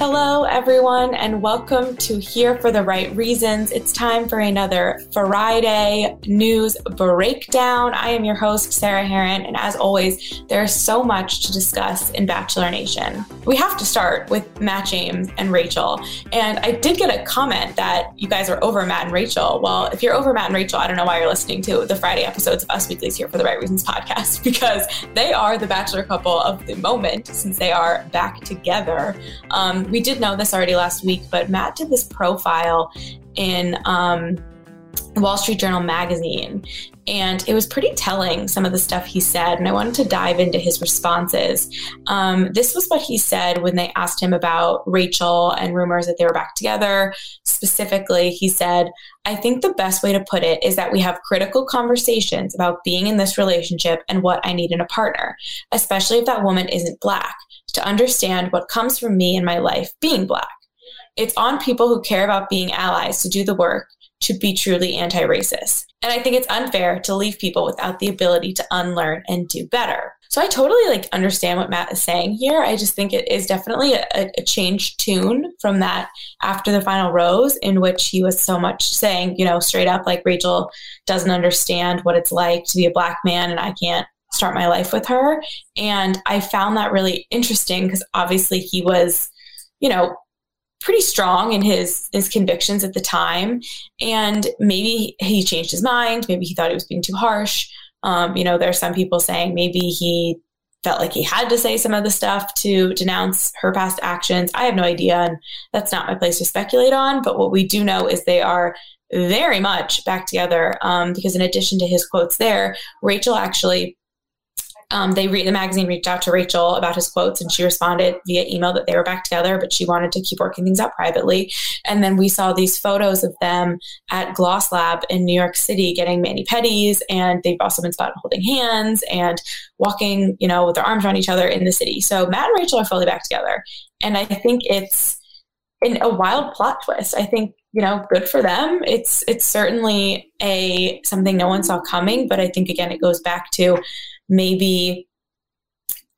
Hello, everyone, and welcome to Here for the Right Reasons. It's time for another Friday news breakdown. I am your host, Sarah Hearon, and as always, there's so much to discuss in Bachelor Nation. We have to start with Matt James and Rachael. And I did get a comment that you guys are over Matt and Rachael. Well, if you're over Matt and Rachael, I don't know why you're listening to the Friday episodes of Us Weekly's Here for the Right Reasons podcast because they are the Bachelor couple of the moment since they are back together. Um, we did know this already last week, but Matt did this profile in um, Wall Street Journal magazine. And it was pretty telling, some of the stuff he said. And I wanted to dive into his responses. Um, this was what he said when they asked him about Rachael and rumors that they were back together. Specifically, he said, I think the best way to put it is that we have critical conversations about being in this relationship and what I need in a partner, especially if that woman isn't black to understand what comes from me in my life being Black. It's on people who care about being allies to do the work to be truly anti racist. And I think it's unfair to leave people without the ability to unlearn and do better. So I totally like understand what Matt is saying here. I just think it is definitely a, a tune from that after the final rose, in which he was so much saying, you know, straight up like Rachael doesn't understand what it's like to be a black man and I can't start my life with her. And I found that really interesting because obviously he was, you know, pretty strong in his his convictions at the time. And maybe he changed his mind. Maybe he thought he was being too harsh. Um, you know there are some people saying maybe he felt like he had to say some of the stuff to denounce her past actions. I have no idea and that's not my place to speculate on. But what we do know is they are very much back together. Um, because in addition to his quotes there rachel actually um, they read the magazine reached out to Rachael about his quotes, and she responded via email that they were back together, but she wanted to keep working things out privately. And then we saw these photos of them at Gloss Lab in New York City getting mani pedis, and they've also been spotted holding hands and walking, you know, with their arms around each other in the city. So Matt and Rachael are fully back together, and I think it's in a wild plot twist. I think you know good for them it's it's certainly a something no one saw coming but i think again it goes back to maybe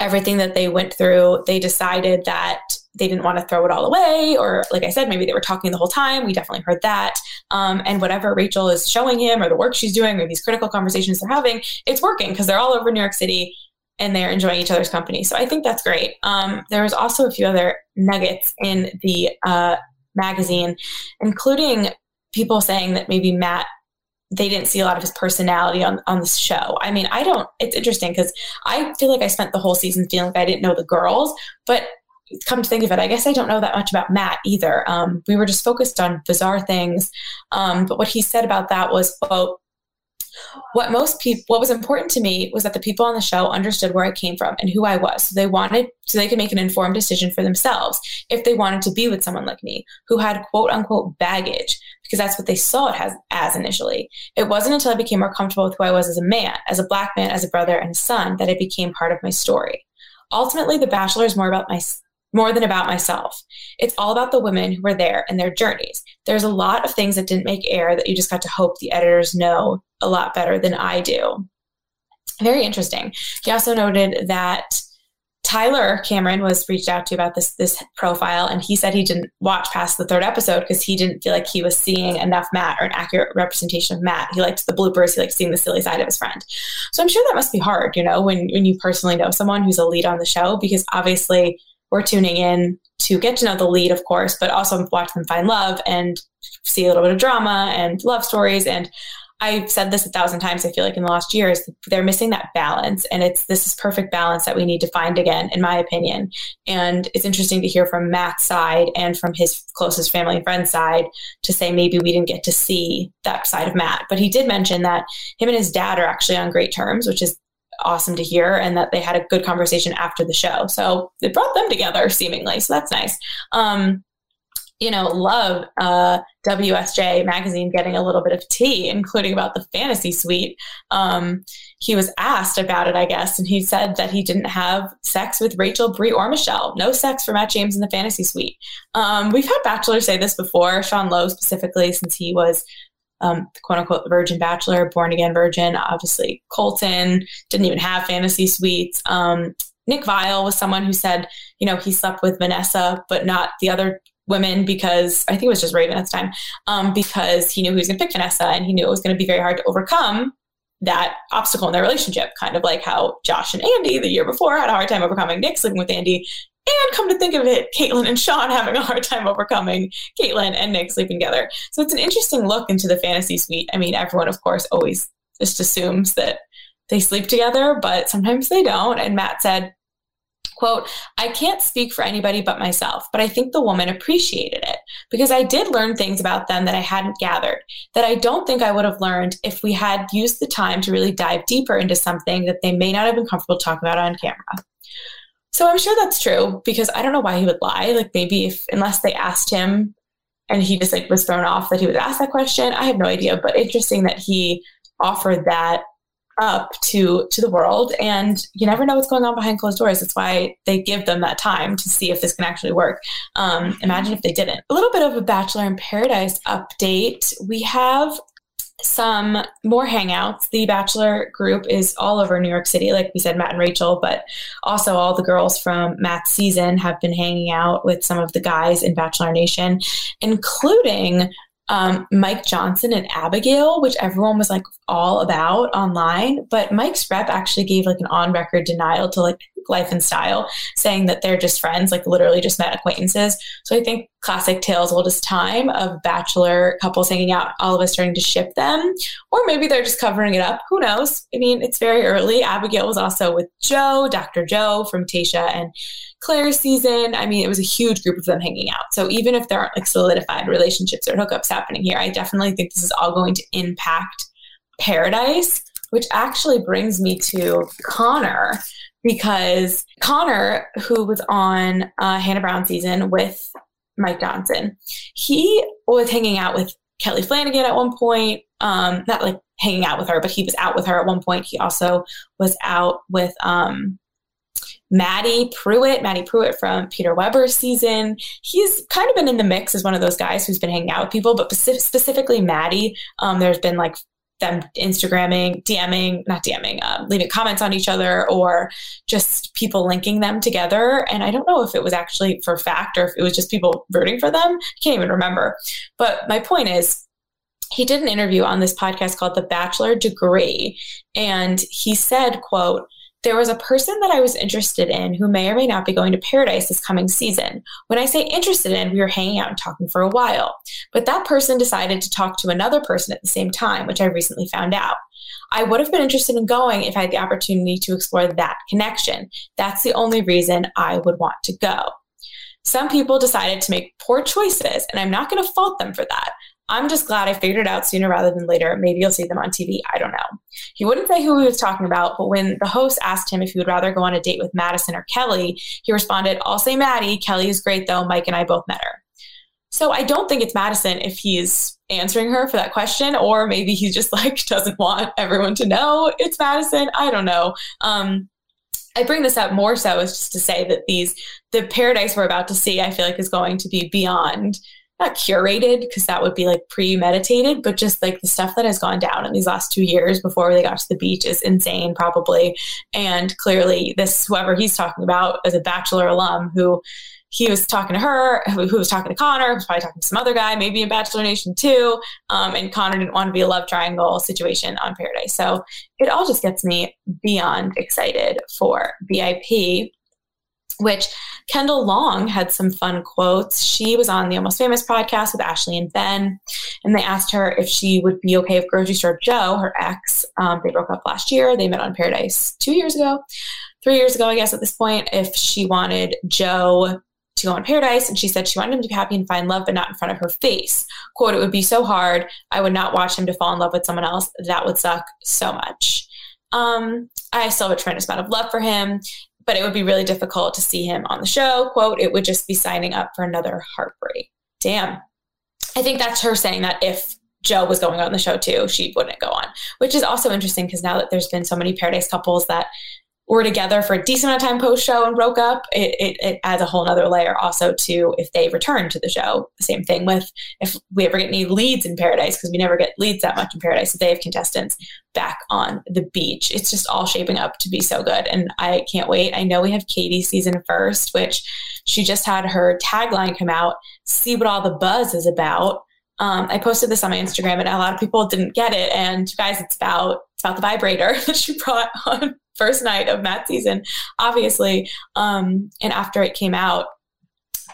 everything that they went through, they decided that they didn't want to throw it all away. Or, like I said, maybe they were talking the whole time. We definitely heard that. Um, and whatever Rachael is showing him, or the work she's doing, or these critical conversations they're having, it's working because they're all over New York City and they're enjoying each other's company. So I think that's great. Um, there was also a few other nuggets in the uh, magazine, including people saying that maybe Matt they didn't see a lot of his personality on, on the show. I mean, I don't, it's interesting because I feel like I spent the whole season feeling like I didn't know the girls, but come to think of it, I guess I don't know that much about Matt either. Um, we were just focused on bizarre things. Um, but what he said about that was, quote, what most people what was important to me was that the people on the show understood where I came from and who I was. So they wanted so they could make an informed decision for themselves if they wanted to be with someone like me who had quote unquote baggage because that's what they saw it as, as initially. It wasn't until I became more comfortable with who I was as a man, as a black man, as a brother and a son that it became part of my story. Ultimately, The Bachelor is more about my more than about myself. It's all about the women who were there and their journeys. There's a lot of things that didn't make air that you just got to hope the editors know a lot better than I do. Very interesting. He also noted that Tyler Cameron was reached out to about this this profile, and he said he didn't watch past the third episode because he didn't feel like he was seeing enough Matt or an accurate representation of Matt. He liked the bloopers. He liked seeing the silly side of his friend. So I'm sure that must be hard, you know, when when you personally know someone who's a lead on the show, because obviously we're tuning in to get to know the lead, of course, but also watch them find love and see a little bit of drama and love stories and I've said this a thousand times. I feel like in the last years, they're missing that balance. And it's this is perfect balance that we need to find again, in my opinion. And it's interesting to hear from Matt's side and from his closest family and friends side to say maybe we didn't get to see that side of Matt. But he did mention that him and his dad are actually on great terms, which is awesome to hear, and that they had a good conversation after the show. So it brought them together seemingly. So that's nice. Um, you know, love uh, WSJ magazine getting a little bit of tea, including about the fantasy suite. Um, he was asked about it, I guess, and he said that he didn't have sex with Rachael, Bri, or Michelle. No sex for Matt James in the fantasy suite. Um, we've had bachelors say this before, Sean Lowe specifically, since he was um, quote unquote virgin bachelor, born again virgin. Obviously, Colton didn't even have fantasy suites. Um, Nick Viall was someone who said, you know, he slept with Vanessa, but not the other women because I think it was just Raven at the time, um, because he knew he was going to pick Vanessa and he knew it was going to be very hard to overcome that obstacle in their relationship, kind of like how Josh and Andi the year before had a hard time overcoming Nick sleeping with Andi. And come to think of it, Kaitlyn and Shawn having a hard time overcoming Kaitlyn and Nick sleeping together. So it's an interesting look into the fantasy suite. I mean, everyone, of course, always just assumes that they sleep together, but sometimes they don't. And Matt said, Quote, I can't speak for anybody but myself, but I think the woman appreciated it because I did learn things about them that I hadn't gathered, that I don't think I would have learned if we had used the time to really dive deeper into something that they may not have been comfortable talking about on camera. So I'm sure that's true because I don't know why he would lie. Like maybe if, unless they asked him and he just like was thrown off that he would ask that question. I have no idea, but interesting that he offered that up to to the world and you never know what's going on behind closed doors. That's why they give them that time to see if this can actually work. Um, imagine if they didn't. A little bit of a bachelor in paradise update. We have some more hangouts. The Bachelor group is all over New York City, like we said, Matt and Rachael, but also all the girls from Matt's season have been hanging out with some of the guys in Bachelor Nation, including um, Mike Johnson and Abigail, which everyone was like all about online. But Mike's rep actually gave like an on record denial to like life and style, saying that they're just friends, like literally just met acquaintances. So I think classic tales oldest time of bachelor couples hanging out, all of us starting to ship them, or maybe they're just covering it up. Who knows? I mean, it's very early. Abigail was also with Joe, Dr. Joe from Tayshia and Clare's season. I mean, it was a huge group of them hanging out. So even if there aren't like solidified relationships or hookups happening here, I definitely think this is all going to impact Paradise, which actually brings me to Connor because Connor, who was on uh, Hannah Brown season with Mike Johnson, he was hanging out with Kelley Flanagan at one point. Um, not like hanging out with her, but he was out with her at one point. He also was out with um, Maddie Prewett, Maddie Prewett from Peter Weber's season. He's kind of been in the mix as one of those guys who's been hanging out with people, but specifically Maddie, um, there's been like them Instagramming, DMing, not DMing, um, leaving comments on each other, or just people linking them together. And I don't know if it was actually for fact or if it was just people rooting for them. I can't even remember. But my point is, he did an interview on this podcast called The Bachelor Degree, and he said, "quote." There was a person that I was interested in who may or may not be going to Paradise this coming season. When I say interested in, we were hanging out and talking for a while. But that person decided to talk to another person at the same time, which I recently found out. I would have been interested in going if I had the opportunity to explore that connection. That's the only reason I would want to go. Some people decided to make poor choices, and I'm not going to fault them for that. I'm just glad I figured it out sooner rather than later. Maybe you'll see them on TV. I don't know. He wouldn't say who he was talking about, but when the host asked him if he would rather go on a date with Madison or Kelley, he responded, I'll say Maddie. Kelley is great though. Mike and I both met her. So I don't think it's Madison if he's answering her for that question, or maybe he just like doesn't want everyone to know it's Madison. I don't know. Um, I bring this up more so as just to say that these the paradise we're about to see, I feel like is going to be beyond not curated because that would be like premeditated, but just like the stuff that has gone down in these last two years before they got to the beach is insane, probably. And clearly, this whoever he's talking about as a Bachelor alum who he was talking to her, who, was talking to Connor, was probably talking to some other guy, maybe in Bachelor Nation too. Um, and Connor didn't want to be a love triangle situation on Paradise. So it all just gets me beyond excited for BIP which Kendall Long had some fun quotes. She was on the Almost Famous podcast with Ashley and Ben, and they asked her if she would be okay if Grocery Store Joe, her ex, um, they broke up last year. They met on Paradise two years ago, three years ago, I guess, at this point, if she wanted Joe to go on Paradise. And she said she wanted him to be happy and find love, but not in front of her face. Quote, it would be so hard. I would not watch him to fall in love with someone else. That would suck so much. Um, I still have a tremendous amount of love for him but it would be really difficult to see him on the show. Quote, it would just be signing up for another heartbreak. Damn. I think that's her saying that if Joe was going on the show too, she wouldn't go on, which is also interesting because now that there's been so many Paradise couples that were together for a decent amount of time post show and broke up, it, it, it, adds a whole other layer also to if they return to the show. Same thing with if we ever get any leads in Paradise, because we never get leads that much in Paradise, if they have contestants back on the beach. It's just all shaping up to be so good. And I can't wait. I know we have Katie season first, which she just had her tagline come out see what all the buzz is about. Um, I posted this on my Instagram and a lot of people didn't get it. And guys, it's about about the vibrator that she brought on first night of Matt season, obviously. Um, and after it came out,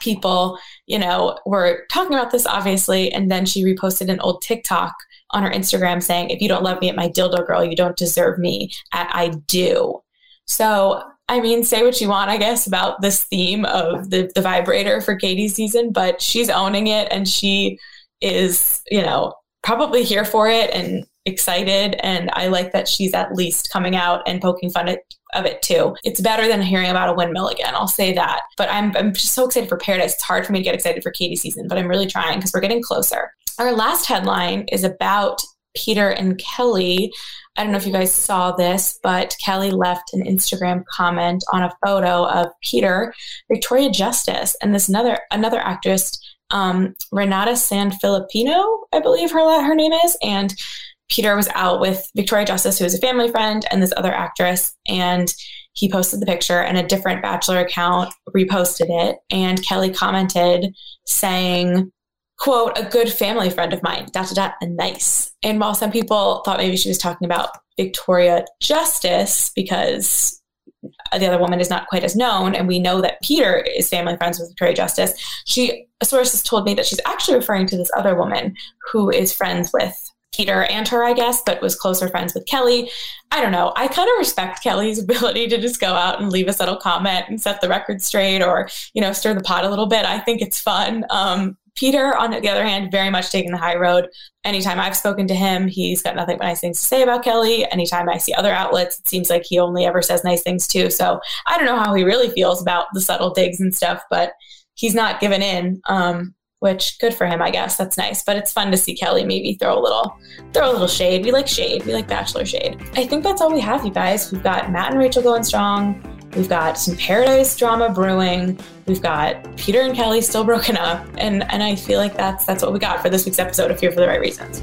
people, you know, were talking about this, obviously. And then she reposted an old TikTok on her Instagram saying, if you don't love me at my dildo girl, you don't deserve me at I do. So, I mean, say what you want, I guess, about this theme of the, the vibrator for Katie's season, but she's owning it and she is, you know, probably here for it. And excited and I like that she's at least coming out and poking fun at, of it too. It's better than hearing about a windmill again. I'll say that. But I'm, I'm just so excited for Paradise. It's hard for me to get excited for Katie season, but I'm really trying because we're getting closer. Our last headline is about Peter and Kelley. I don't know if you guys saw this, but Kelley left an Instagram comment on a photo of Peter, Victoria Justice, and this another another actress, um, Renata Sanfilippo, I believe her her name is, and Peter was out with Victoria Justice, who is a family friend, and this other actress. And he posted the picture, and a different Bachelor account reposted it. And Kelley commented saying, quote, a good family friend of mine, dot, dot, dot, and nice. And while some people thought maybe she was talking about Victoria Justice because the other woman is not quite as known, and we know that Peter is family friends with Victoria Justice, she, sources told me that she's actually referring to this other woman who is friends with Peter and her, I guess, but was closer friends with Kelley. I don't know. I kind of respect Kelley's ability to just go out and leave a subtle comment and set the record straight or, you know, stir the pot a little bit. I think it's fun. Um, Peter, on the other hand, very much taking the high road. Anytime I've spoken to him, he's got nothing but nice things to say about Kelley. Anytime I see other outlets, it seems like he only ever says nice things too. So I don't know how he really feels about the subtle digs and stuff, but he's not given in. Um, which good for him, I guess. That's nice. But it's fun to see Kelley maybe throw a little throw a little shade. We like shade. We like bachelor shade. I think that's all we have, you guys. We've got Matt and Rachael going strong. We've got some paradise drama brewing. We've got Peter and Kelley still broken up. And and I feel like that's that's what we got for this week's episode of Here for the Right Reasons.